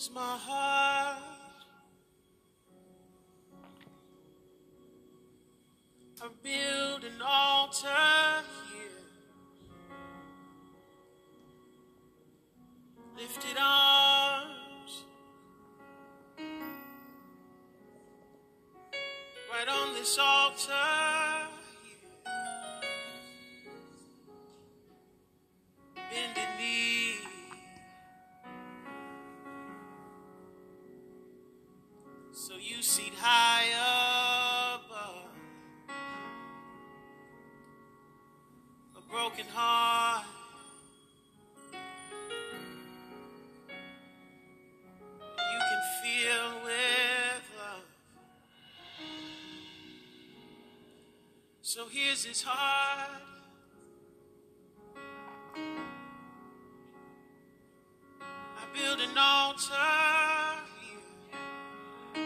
is my heart. I build an altar here. Lifted arms. Right on this altar So here's his heart. I build an altar here.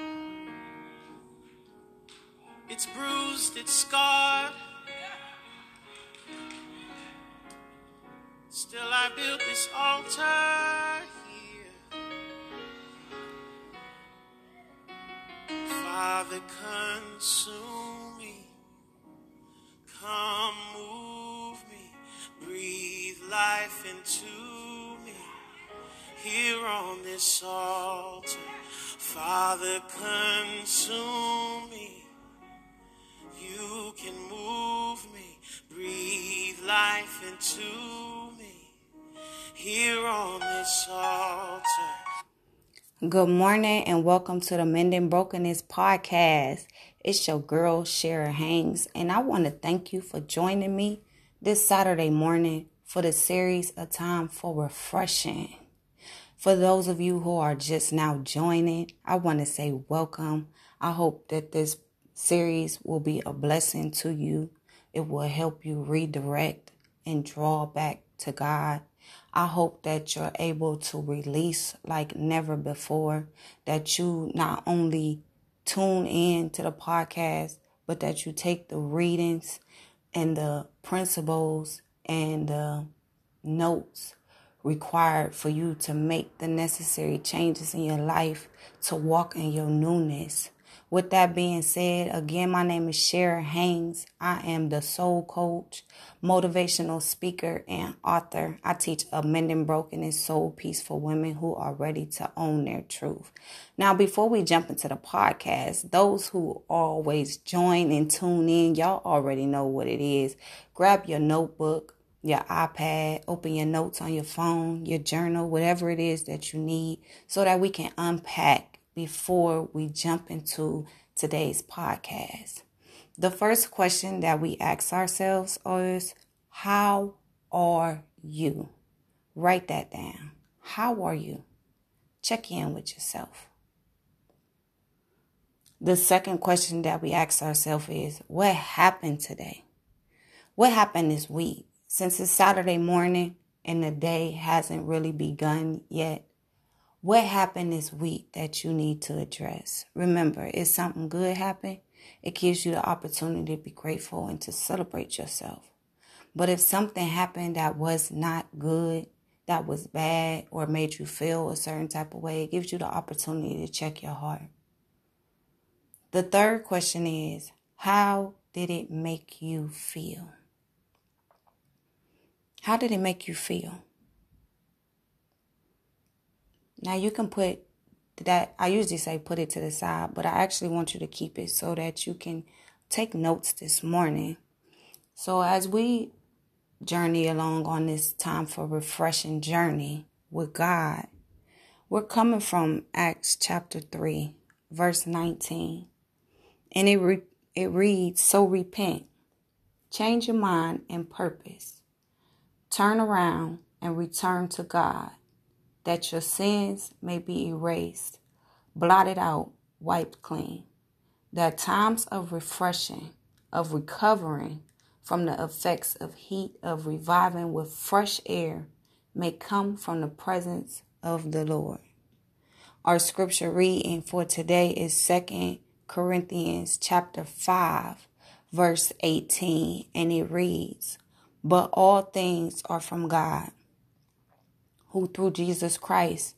It's bruised, it's scarred. Still, I built this altar here. Father, consume Here on this altar. Father, consume me. You can move me, breathe life into me here on this altar. Good morning and welcome to the Mending Brokenness podcast. It's your girl, Sheirra Haines, and I want to thank you for joining me this Saturday morning for the series A Time for Refreshing. For those of you who are just now joining, I want to say welcome. I hope that this series will be a blessing to you. It will help you redirect and draw back to God. I hope that you're able to release like never before, that you not only tune in to the podcast, but that you take the readings and the principles and the notes required for you to make the necessary changes in your life to walk in your newness. With that being said, again, my name is Sheirra Haines. I am the soul coach, motivational speaker, and author. I teach amending brokenness, soul peace for women who are ready to own their truth. Now, before we jump into the podcast, those who always join and tune in, y'all already know what it is. Grab your notebook, your iPad, open your notes on your phone, your journal, whatever it is that you need, so that we can unpack before we jump into today's podcast. The first question that we ask ourselves is How are you? Write that down. How are you? Check in with yourself. The second question that we ask ourselves is What happened today? What happened this week? Since it's Saturday morning and the day hasn't really begun yet, what happened this week that you need to address? Remember, if something good happened, it gives you the opportunity to be grateful and to celebrate yourself. But if something happened that was not good, that was bad, or made you feel a certain type of way, it gives you the opportunity to check your heart. The third question is How did it make you feel? How did it make you feel? Now you can put that, I usually say put it to the side, but I actually want you to keep it so that you can take notes this morning. So as we journey along on this time for refreshing journey with God, we're coming from Acts chapter 3, verse 19. And it, re- it reads, So repent, change your mind and purpose, turn around and return to God that your sins may be erased, blotted out, wiped clean. That times of refreshing, of recovering from the effects of heat, of reviving with fresh air may come from the presence of the Lord. Our scripture reading for today is 2 Corinthians chapter 5 verse 18 and it reads, "But all things are from God, who through Jesus Christ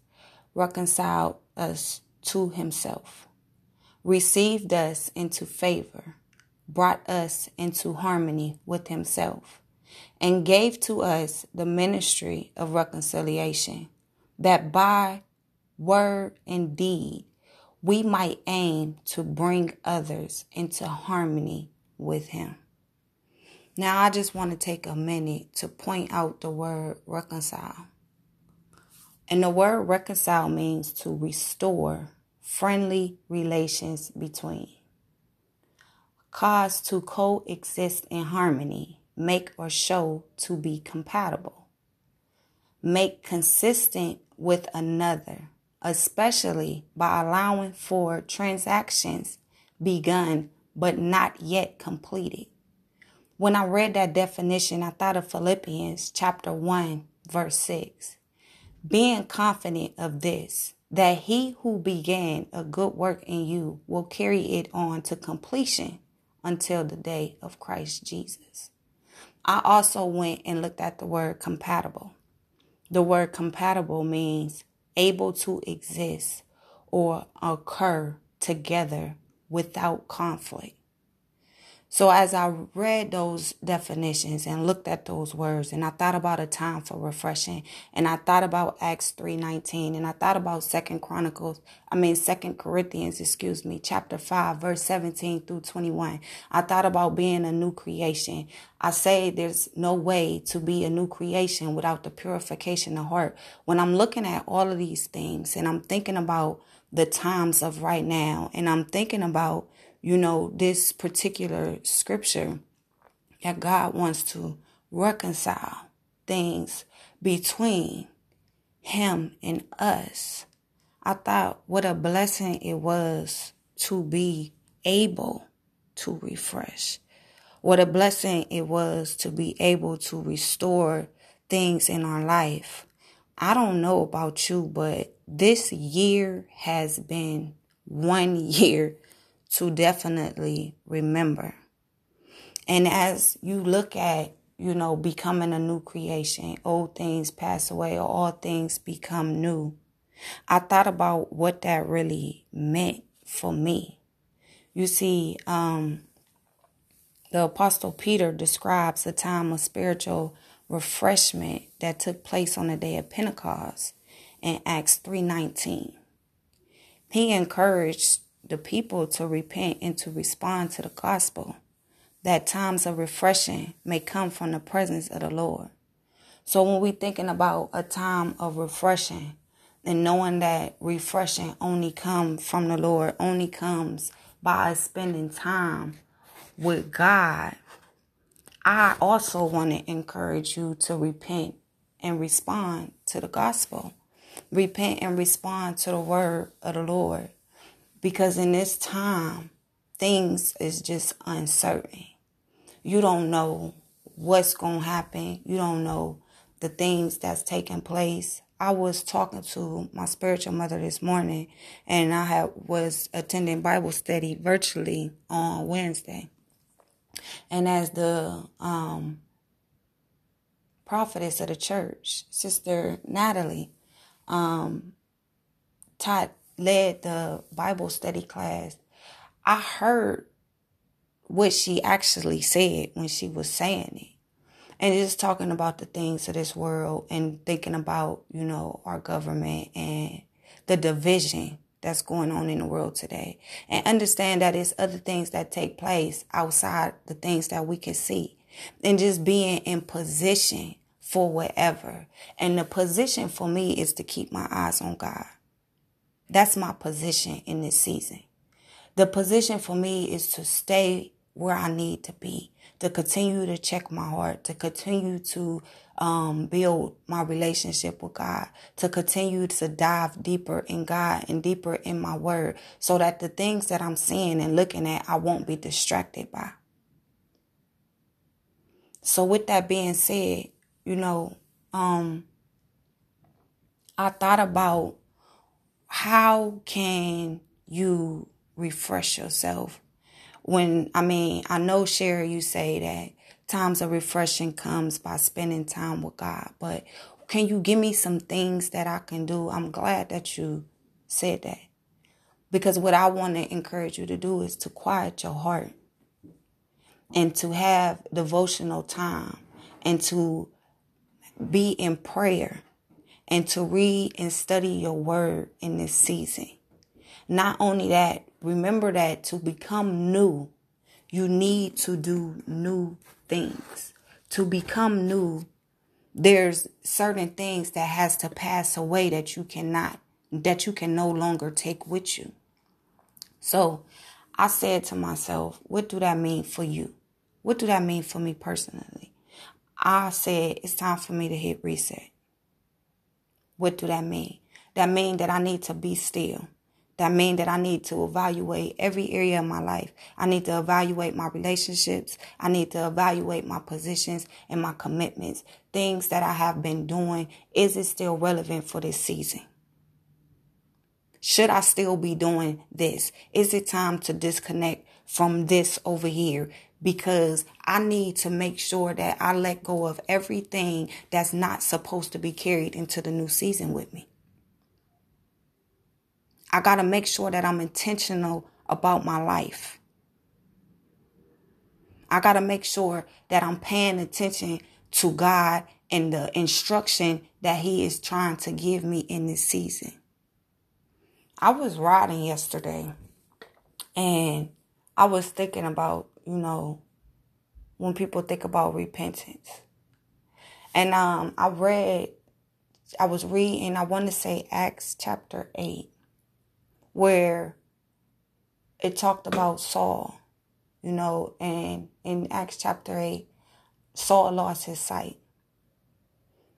reconciled us to himself, received us into favor, brought us into harmony with himself, and gave to us the ministry of reconciliation, that by word and deed we might aim to bring others into harmony with him. Now, I just want to take a minute to point out the word reconcile. And the word reconcile means to restore friendly relations between, cause to coexist in harmony, make or show to be compatible, make consistent with another, especially by allowing for transactions begun but not yet completed when I read that definition, I thought of Philippians chapter 1, verse 6. Being confident of this, that he who began a good work in you will carry it on to completion until the day of Christ Jesus. I also went and looked at the word compatible. The word compatible means able to exist or occur together without conflict. So as I read those definitions and looked at those words and I thought about a time for refreshing and I thought about Acts 3:19 and I thought about 2nd Chronicles, I mean 2nd Corinthians, excuse me, chapter 5 verse 17 through 21. I thought about being a new creation. I say there's no way to be a new creation without the purification of heart. When I'm looking at all of these things and I'm thinking about the times of right now and I'm thinking about you know, this particular scripture that God wants to reconcile things between Him and us. I thought what a blessing it was to be able to refresh. What a blessing it was to be able to restore things in our life. I don't know about you, but this year has been one year to definitely remember. And as you look at, you know, becoming a new creation, old things pass away, or all things become new, I thought about what that really meant for me. You see, um, the Apostle Peter describes a time of spiritual refreshment that took place on the day of Pentecost in Acts 3:19. He encouraged the people to repent and to respond to the gospel, that times of refreshing may come from the presence of the Lord. So when we're thinking about a time of refreshing and knowing that refreshing only comes from the Lord, only comes by us spending time with God, I also want to encourage you to repent and respond to the gospel. Repent and respond to the word of the Lord. Because in this time, things is just uncertain. You don't know what's going to happen. You don't know the things that's taking place. I was talking to my spiritual mother this morning and I had, was attending Bible study virtually on Wednesday. And as the um, prophetess of the church, Sister Natalie, um, taught led the Bible study class, I heard what she actually said when she was saying it. And just talking about the things of this world and thinking about, you know, our government and the division that's going on in the world today. And understand that it's other things that take place outside the things that we can see. And just being in position for whatever. And the position for me is to keep my eyes on God. That's my position in this season. The position for me is to stay where I need to be, to continue to check my heart, to continue to um, build my relationship with God, to continue to dive deeper in God and deeper in my word so that the things that I'm seeing and looking at, I won't be distracted by. So with that being said, you know, um, I thought about how can you refresh yourself when I mean I know Sherry you say that times of refreshing comes by spending time with God but Can you give me some things that I can do? I'm glad that you said that. Because what I want to encourage you to do is to quiet your heart and to have devotional time and to be in prayer and to read and study your word in this season. Not only that, remember that to become new, you need to do new things. To become new, there's certain things that has to pass away that you cannot that you can no longer take with you. So, I said to myself, what do that mean for you? What do that mean for me personally? I said it's time for me to hit reset. What do that mean? That mean that I need to be still. That mean that I need to evaluate every area of my life. I need to evaluate my relationships. I need to evaluate my positions and my commitments. Things that I have been doing. Is it still relevant for this season? Should I still be doing this? Is it time to disconnect from this over here? Because I need to make sure that I let go of everything that's not supposed to be carried into the new season with me. I got to make sure that I'm intentional about my life. I got to make sure that I'm paying attention to God and the instruction that He is trying to give me in this season. I was riding yesterday and I was thinking about, you know, when people think about repentance. And um I read I was reading, I want to say Acts chapter 8 where it talked about Saul, you know, and in Acts chapter 8, Saul lost his sight.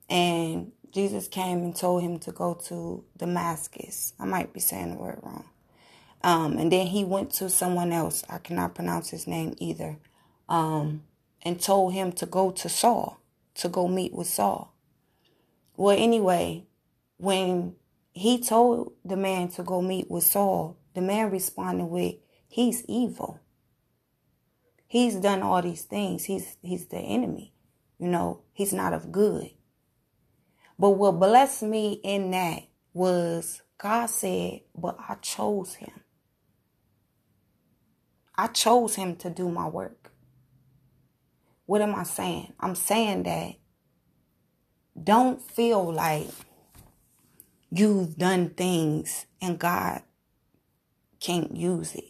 And Jesus came and told him to go to Damascus. I might be saying the word wrong. Um, and then he went to someone else. I cannot pronounce his name either. Um, and told him to go to Saul, to go meet with Saul. Well, anyway, when he told the man to go meet with Saul. The man responded with, He's evil. He's done all these things. He's he's the enemy. You know, he's not of good. But what blessed me in that was God said, But I chose him. I chose him to do my work. What am I saying? I'm saying that don't feel like you've done things and God can't use it.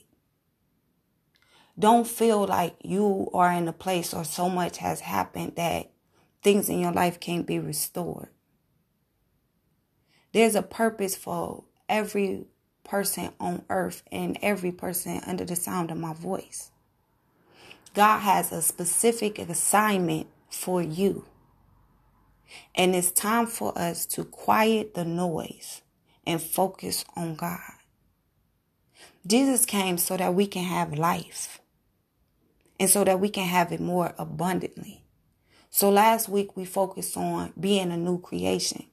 Don't feel like you are in a place or so much has happened that things in your life can't be restored. There's a purpose for every person on earth and every person under the sound of my voice. God has a specific assignment for you. And it's time for us to quiet the noise and focus on God. Jesus came so that we can have life and so that we can have it more abundantly. So last week we focused on being a new creation.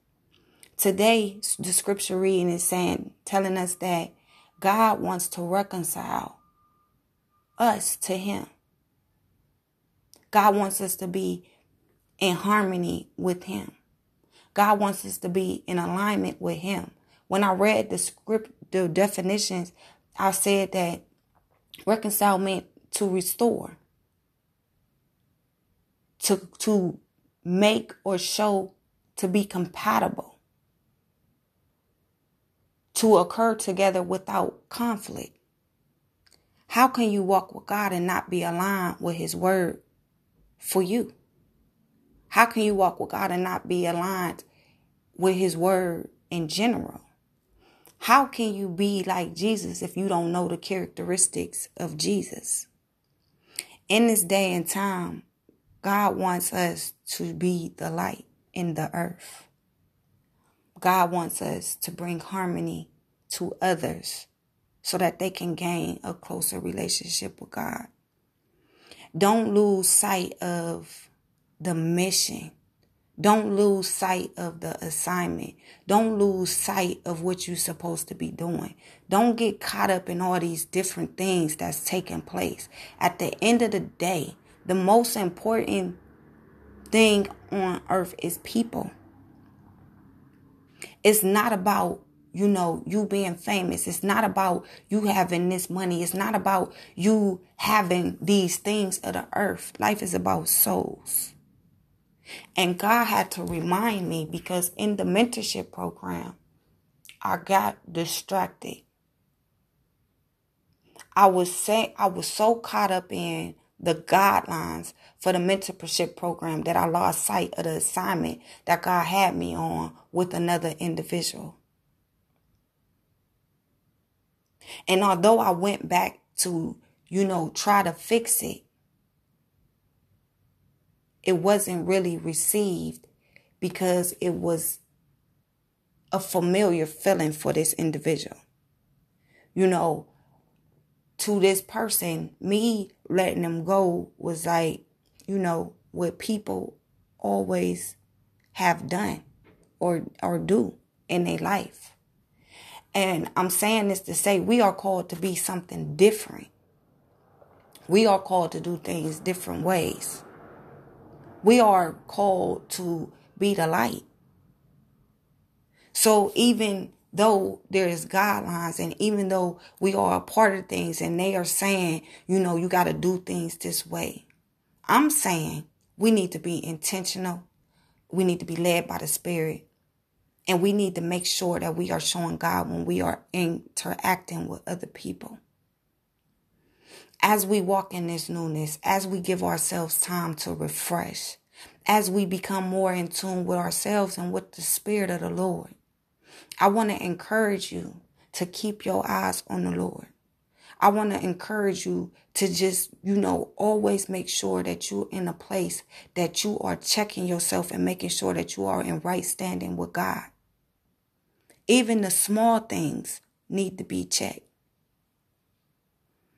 Today, the scripture reading is saying, telling us that God wants to reconcile us to Him. God wants us to be in harmony with Him. God wants us to be in alignment with Him. When I read the script, the definitions, I said that reconcile meant to restore, to, to make or show to be compatible, to occur together without conflict. How can you walk with God and not be aligned with His word for you? How can you walk with God and not be aligned with His Word in general? How can you be like Jesus if you don't know the characteristics of Jesus? In this day and time, God wants us to be the light in the earth. God wants us to bring harmony to others so that they can gain a closer relationship with God. Don't lose sight of the mission. Don't lose sight of the assignment. Don't lose sight of what you're supposed to be doing. Don't get caught up in all these different things that's taking place. At the end of the day, the most important thing on earth is people. It's not about, you know, you being famous. It's not about you having this money. It's not about you having these things of the earth. Life is about souls. And God had to remind me because in the mentorship program, I got distracted. I was say I was so caught up in the guidelines for the mentorship program that I lost sight of the assignment that God had me on with another individual. And although I went back to, you know, try to fix it, it wasn't really received because it was a familiar feeling for this individual. You know, to this person, me letting them go was like, you know, what people always have done or or do in their life. And I'm saying this to say we are called to be something different. We are called to do things different ways. We are called to be the light. So even though there is guidelines and even though we are a part of things and they are saying, you know, you got to do things this way. I'm saying we need to be intentional. We need to be led by the spirit. And we need to make sure that we are showing God when we are interacting with other people as we walk in this newness, as we give ourselves time to refresh, as we become more in tune with ourselves and with the Spirit of the Lord, I want to encourage you to keep your eyes on the Lord. I want to encourage you to just, you know, always make sure that you're in a place that you are checking yourself and making sure that you are in right standing with God. Even the small things need to be checked.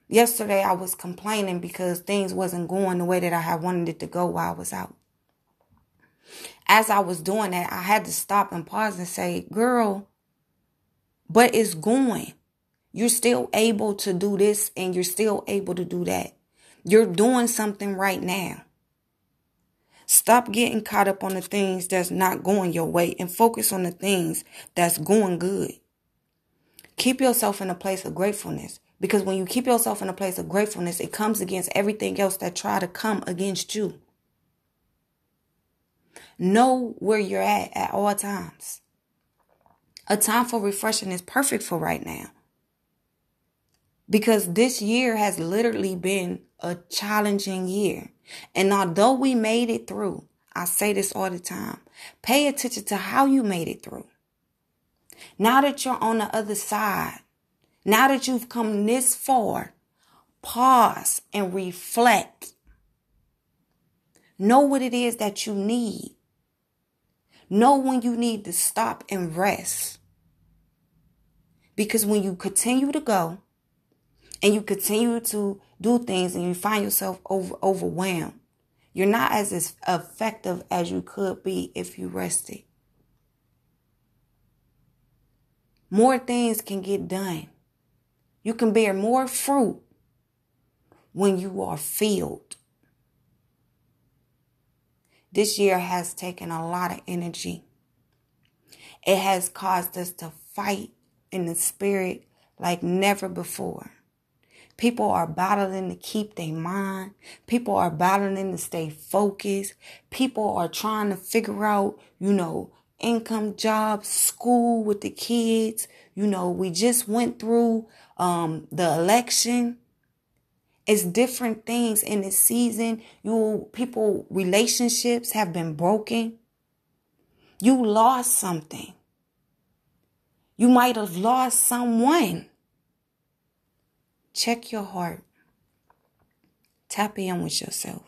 Yesterday I was complaining because things wasn't going the way that I had wanted it to go while I was out. As I was doing that, I had to stop and pause and say, girl, but it's going. You're still able to do this and you're still able to do that. You're doing something right now. Stop getting caught up on the things that's not going your way and focus on the things that's going good. Keep yourself in a place of gratefulness. Because when you keep yourself in a place of gratefulness, it comes against everything else that try to come against you. Know where you're at at all times. A time for refreshing is perfect for right now. Because this year has literally been a challenging year. And although we made it through, I say this all the time, pay attention to how you made it through. Now that you're on the other side, now that you've come this far, pause and reflect. Know what it is that you need. Know when you need to stop and rest. Because when you continue to go and you continue to do things and you find yourself over, overwhelmed, you're not as effective as you could be if you rested. More things can get done. You can bear more fruit when you are filled. This year has taken a lot of energy. It has caused us to fight in the spirit like never before. People are battling to keep their mind. People are battling to stay focused. People are trying to figure out, you know, income, jobs, school with the kids. You know, we just went through um, the election. It's different things in this season. You people relationships have been broken. You lost something. You might have lost someone. Check your heart. Tap in with yourself.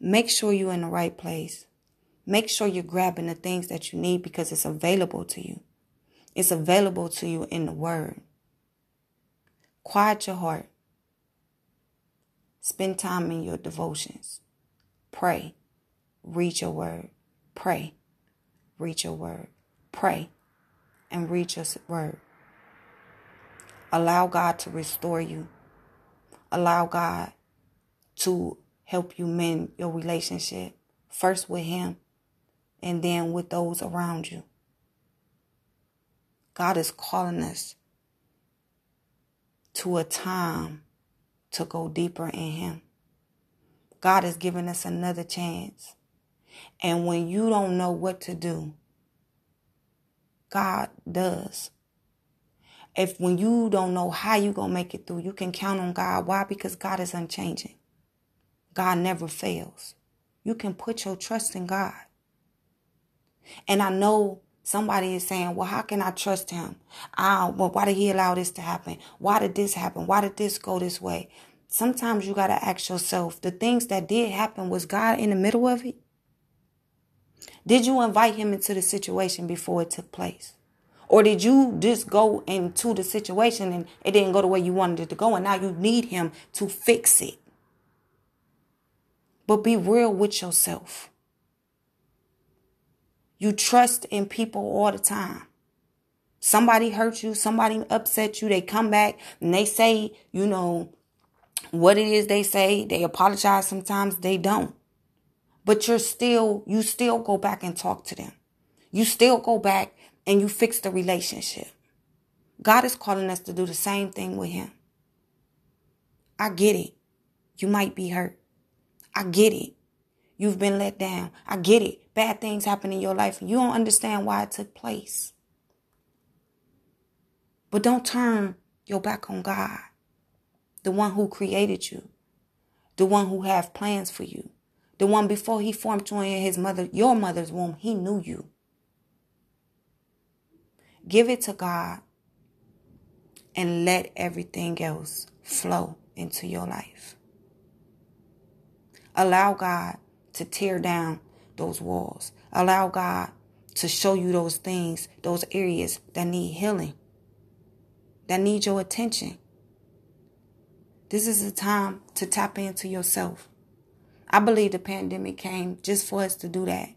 Make sure you're in the right place. Make sure you're grabbing the things that you need because it's available to you. It's available to you in the Word. Quiet your heart. Spend time in your devotions. Pray. Read your Word. Pray. Read your Word. Pray. And read your Word. Allow God to restore you. Allow God to help you mend your relationship, first with Him and then with those around you. God is calling us to a time to go deeper in Him. God has given us another chance. And when you don't know what to do, God does. If when you don't know how you're going to make it through, you can count on God. Why? Because God is unchanging. God never fails. You can put your trust in God. And I know somebody is saying, well, how can I trust him? Uh, well, why did he allow this to happen? Why did this happen? Why did this go this way? Sometimes you got to ask yourself, the things that did happen, was God in the middle of it? Did you invite him into the situation before it took place? Or did you just go into the situation and it didn't go the way you wanted it to go and now you need him to fix it? But be real with yourself. You trust in people all the time. Somebody hurt you, somebody upset you, they come back and they say, you know, what it is they say. They apologize sometimes, they don't. But you're still, you still go back and talk to them. You still go back and you fix the relationship. God is calling us to do the same thing with Him. I get it. You might be hurt. I get it. You've been let down. I get it. Bad things happen in your life and you don't understand why it took place. But don't turn your back on God, the one who created you, the one who have plans for you, the one before he formed you in his mother, your mother's womb, he knew you. Give it to God and let everything else flow into your life. Allow God to tear down those walls. Allow God to show you those things, those areas that need healing, that need your attention. This is a time to tap into yourself. I believe the pandemic came just for us to do that.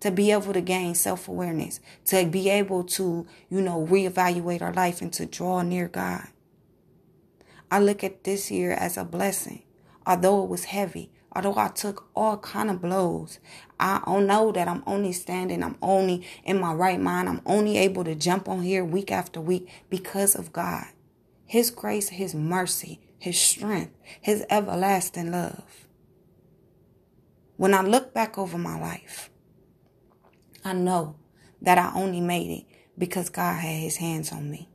To be able to gain self awareness, to be able to, you know, reevaluate our life and to draw near God. I look at this year as a blessing. Although it was heavy, although I took all kind of blows, I know that I'm only standing, I'm only in my right mind, I'm only able to jump on here week after week because of God. His grace, His mercy, His strength, His everlasting love. When I look back over my life, I know that I only made it because God had His hands on me.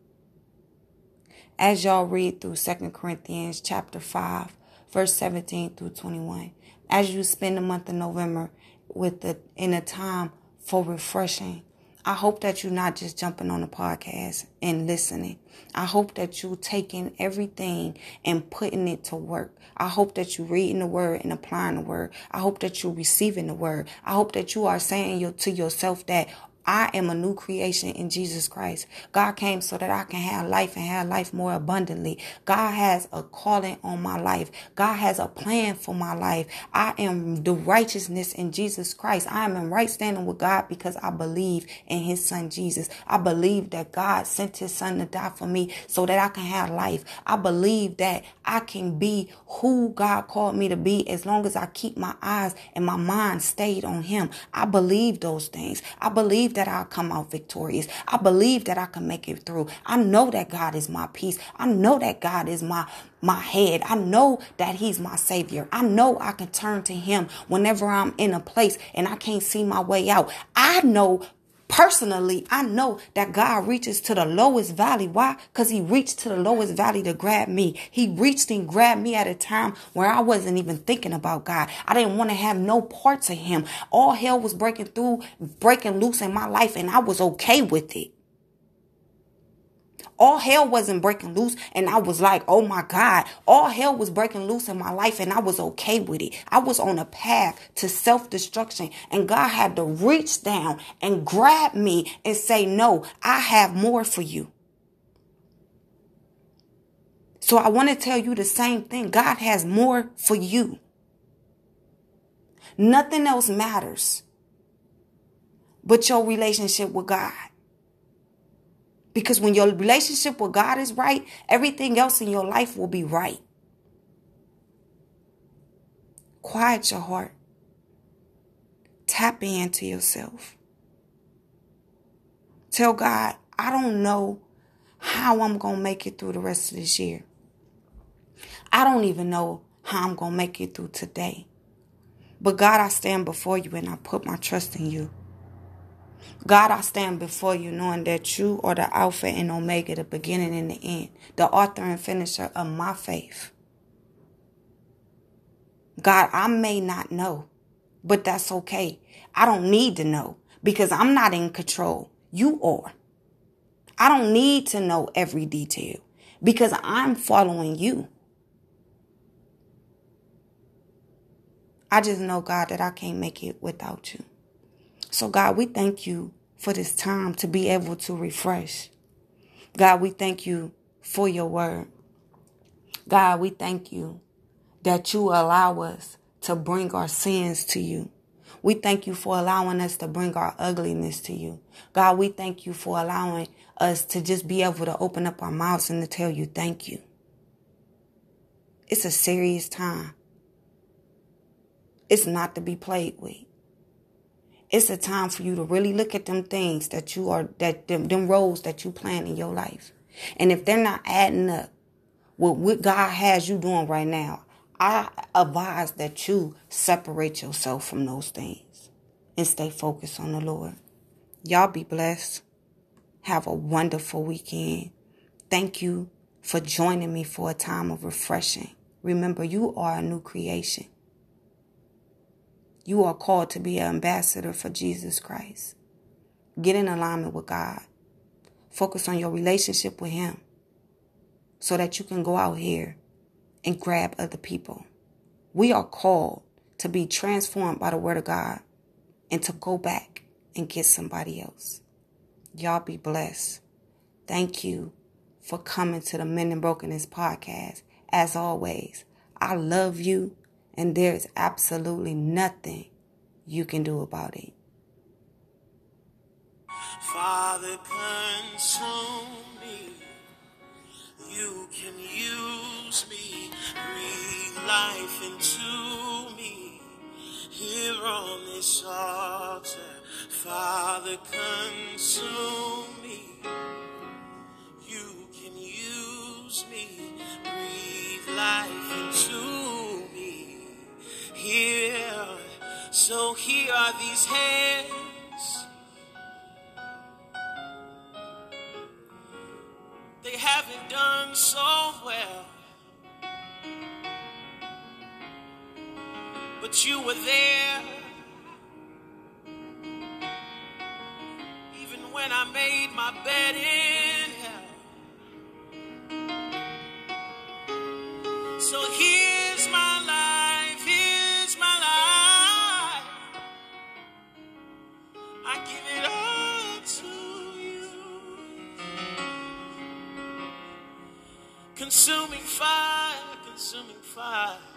As y'all read through 2 Corinthians chapter 5, verse 17 through 21. As you spend the month of November with the in a time for refreshing, I hope that you're not just jumping on the podcast and listening. I hope that you're taking everything and putting it to work. I hope that you're reading the word and applying the word. I hope that you're receiving the word. I hope that you are saying to yourself that I am a new creation in Jesus Christ. God came so that I can have life and have life more abundantly. God has a calling on my life. God has a plan for my life. I am the righteousness in Jesus Christ. I am in right standing with God because I believe in his son Jesus. I believe that God sent his son to die for me so that I can have life. I believe that I can be who God called me to be as long as I keep my eyes and my mind stayed on him. I believe those things. I believe believe that I'll come out victorious. I believe that I can make it through. I know that God is my peace. I know that God is my my head. I know that he's my savior. I know I can turn to him whenever I'm in a place and I can't see my way out. I know Personally, I know that God reaches to the lowest valley. Why? Because He reached to the lowest valley to grab me. He reached and grabbed me at a time where I wasn't even thinking about God. I didn't want to have no parts of Him. All hell was breaking through, breaking loose in my life, and I was okay with it all hell wasn't breaking loose and I was like, oh my God, all hell was breaking loose in my life and I was okay with it. I was on a path to self destruction and God had to reach down and grab me and say, no, I have more for you. So I want to tell you the same thing. God has more for you. Nothing else matters but your relationship with God. Because when your relationship with God is right, everything else in your life will be right. Quiet your heart. Tap into yourself. Tell God, I don't know how I'm going to make it through the rest of this year. I don't even know how I'm going to make it through today. But God, I stand before you and I put my trust in you. God, I stand before you knowing that you are the Alpha and Omega, the beginning and the end, the author and finisher of my faith. God, I may not know, but that's okay. I don't need to know because I'm not in control. You are. I don't need to know every detail because I'm following you. I just know, God, that I can't make it without you. So, God, we thank you for this time to be able to refresh. God, we thank you for your word. God, we thank you that you allow us to bring our sins to you. We thank you for allowing us to bring our ugliness to you. God, we thank you for allowing us to just be able to open up our mouths and to tell you thank you. It's a serious time. It's not to be played with. It's a time for you to really look at them things that you are, that them, them roles that you plan in your life. And if they're not adding up with what God has you doing right now, I advise that you separate yourself from those things and stay focused on the Lord. Y'all be blessed. Have a wonderful weekend. Thank you for joining me for a time of refreshing. Remember, you are a new creation. You are called to be an ambassador for Jesus Christ. Get in alignment with God. Focus on your relationship with Him so that you can go out here and grab other people. We are called to be transformed by the Word of God and to go back and get somebody else. Y'all be blessed. Thank you for coming to the Mending Brokenness podcast. As always, I love you and there's absolutely nothing you can do about it. Father, consume me. You can use me. Breathe life into me. Here on this altar, Father, consume me. You can use me. Breathe life so here are these hands. They haven't done so well. But you were there. Even when I made my bed in fire.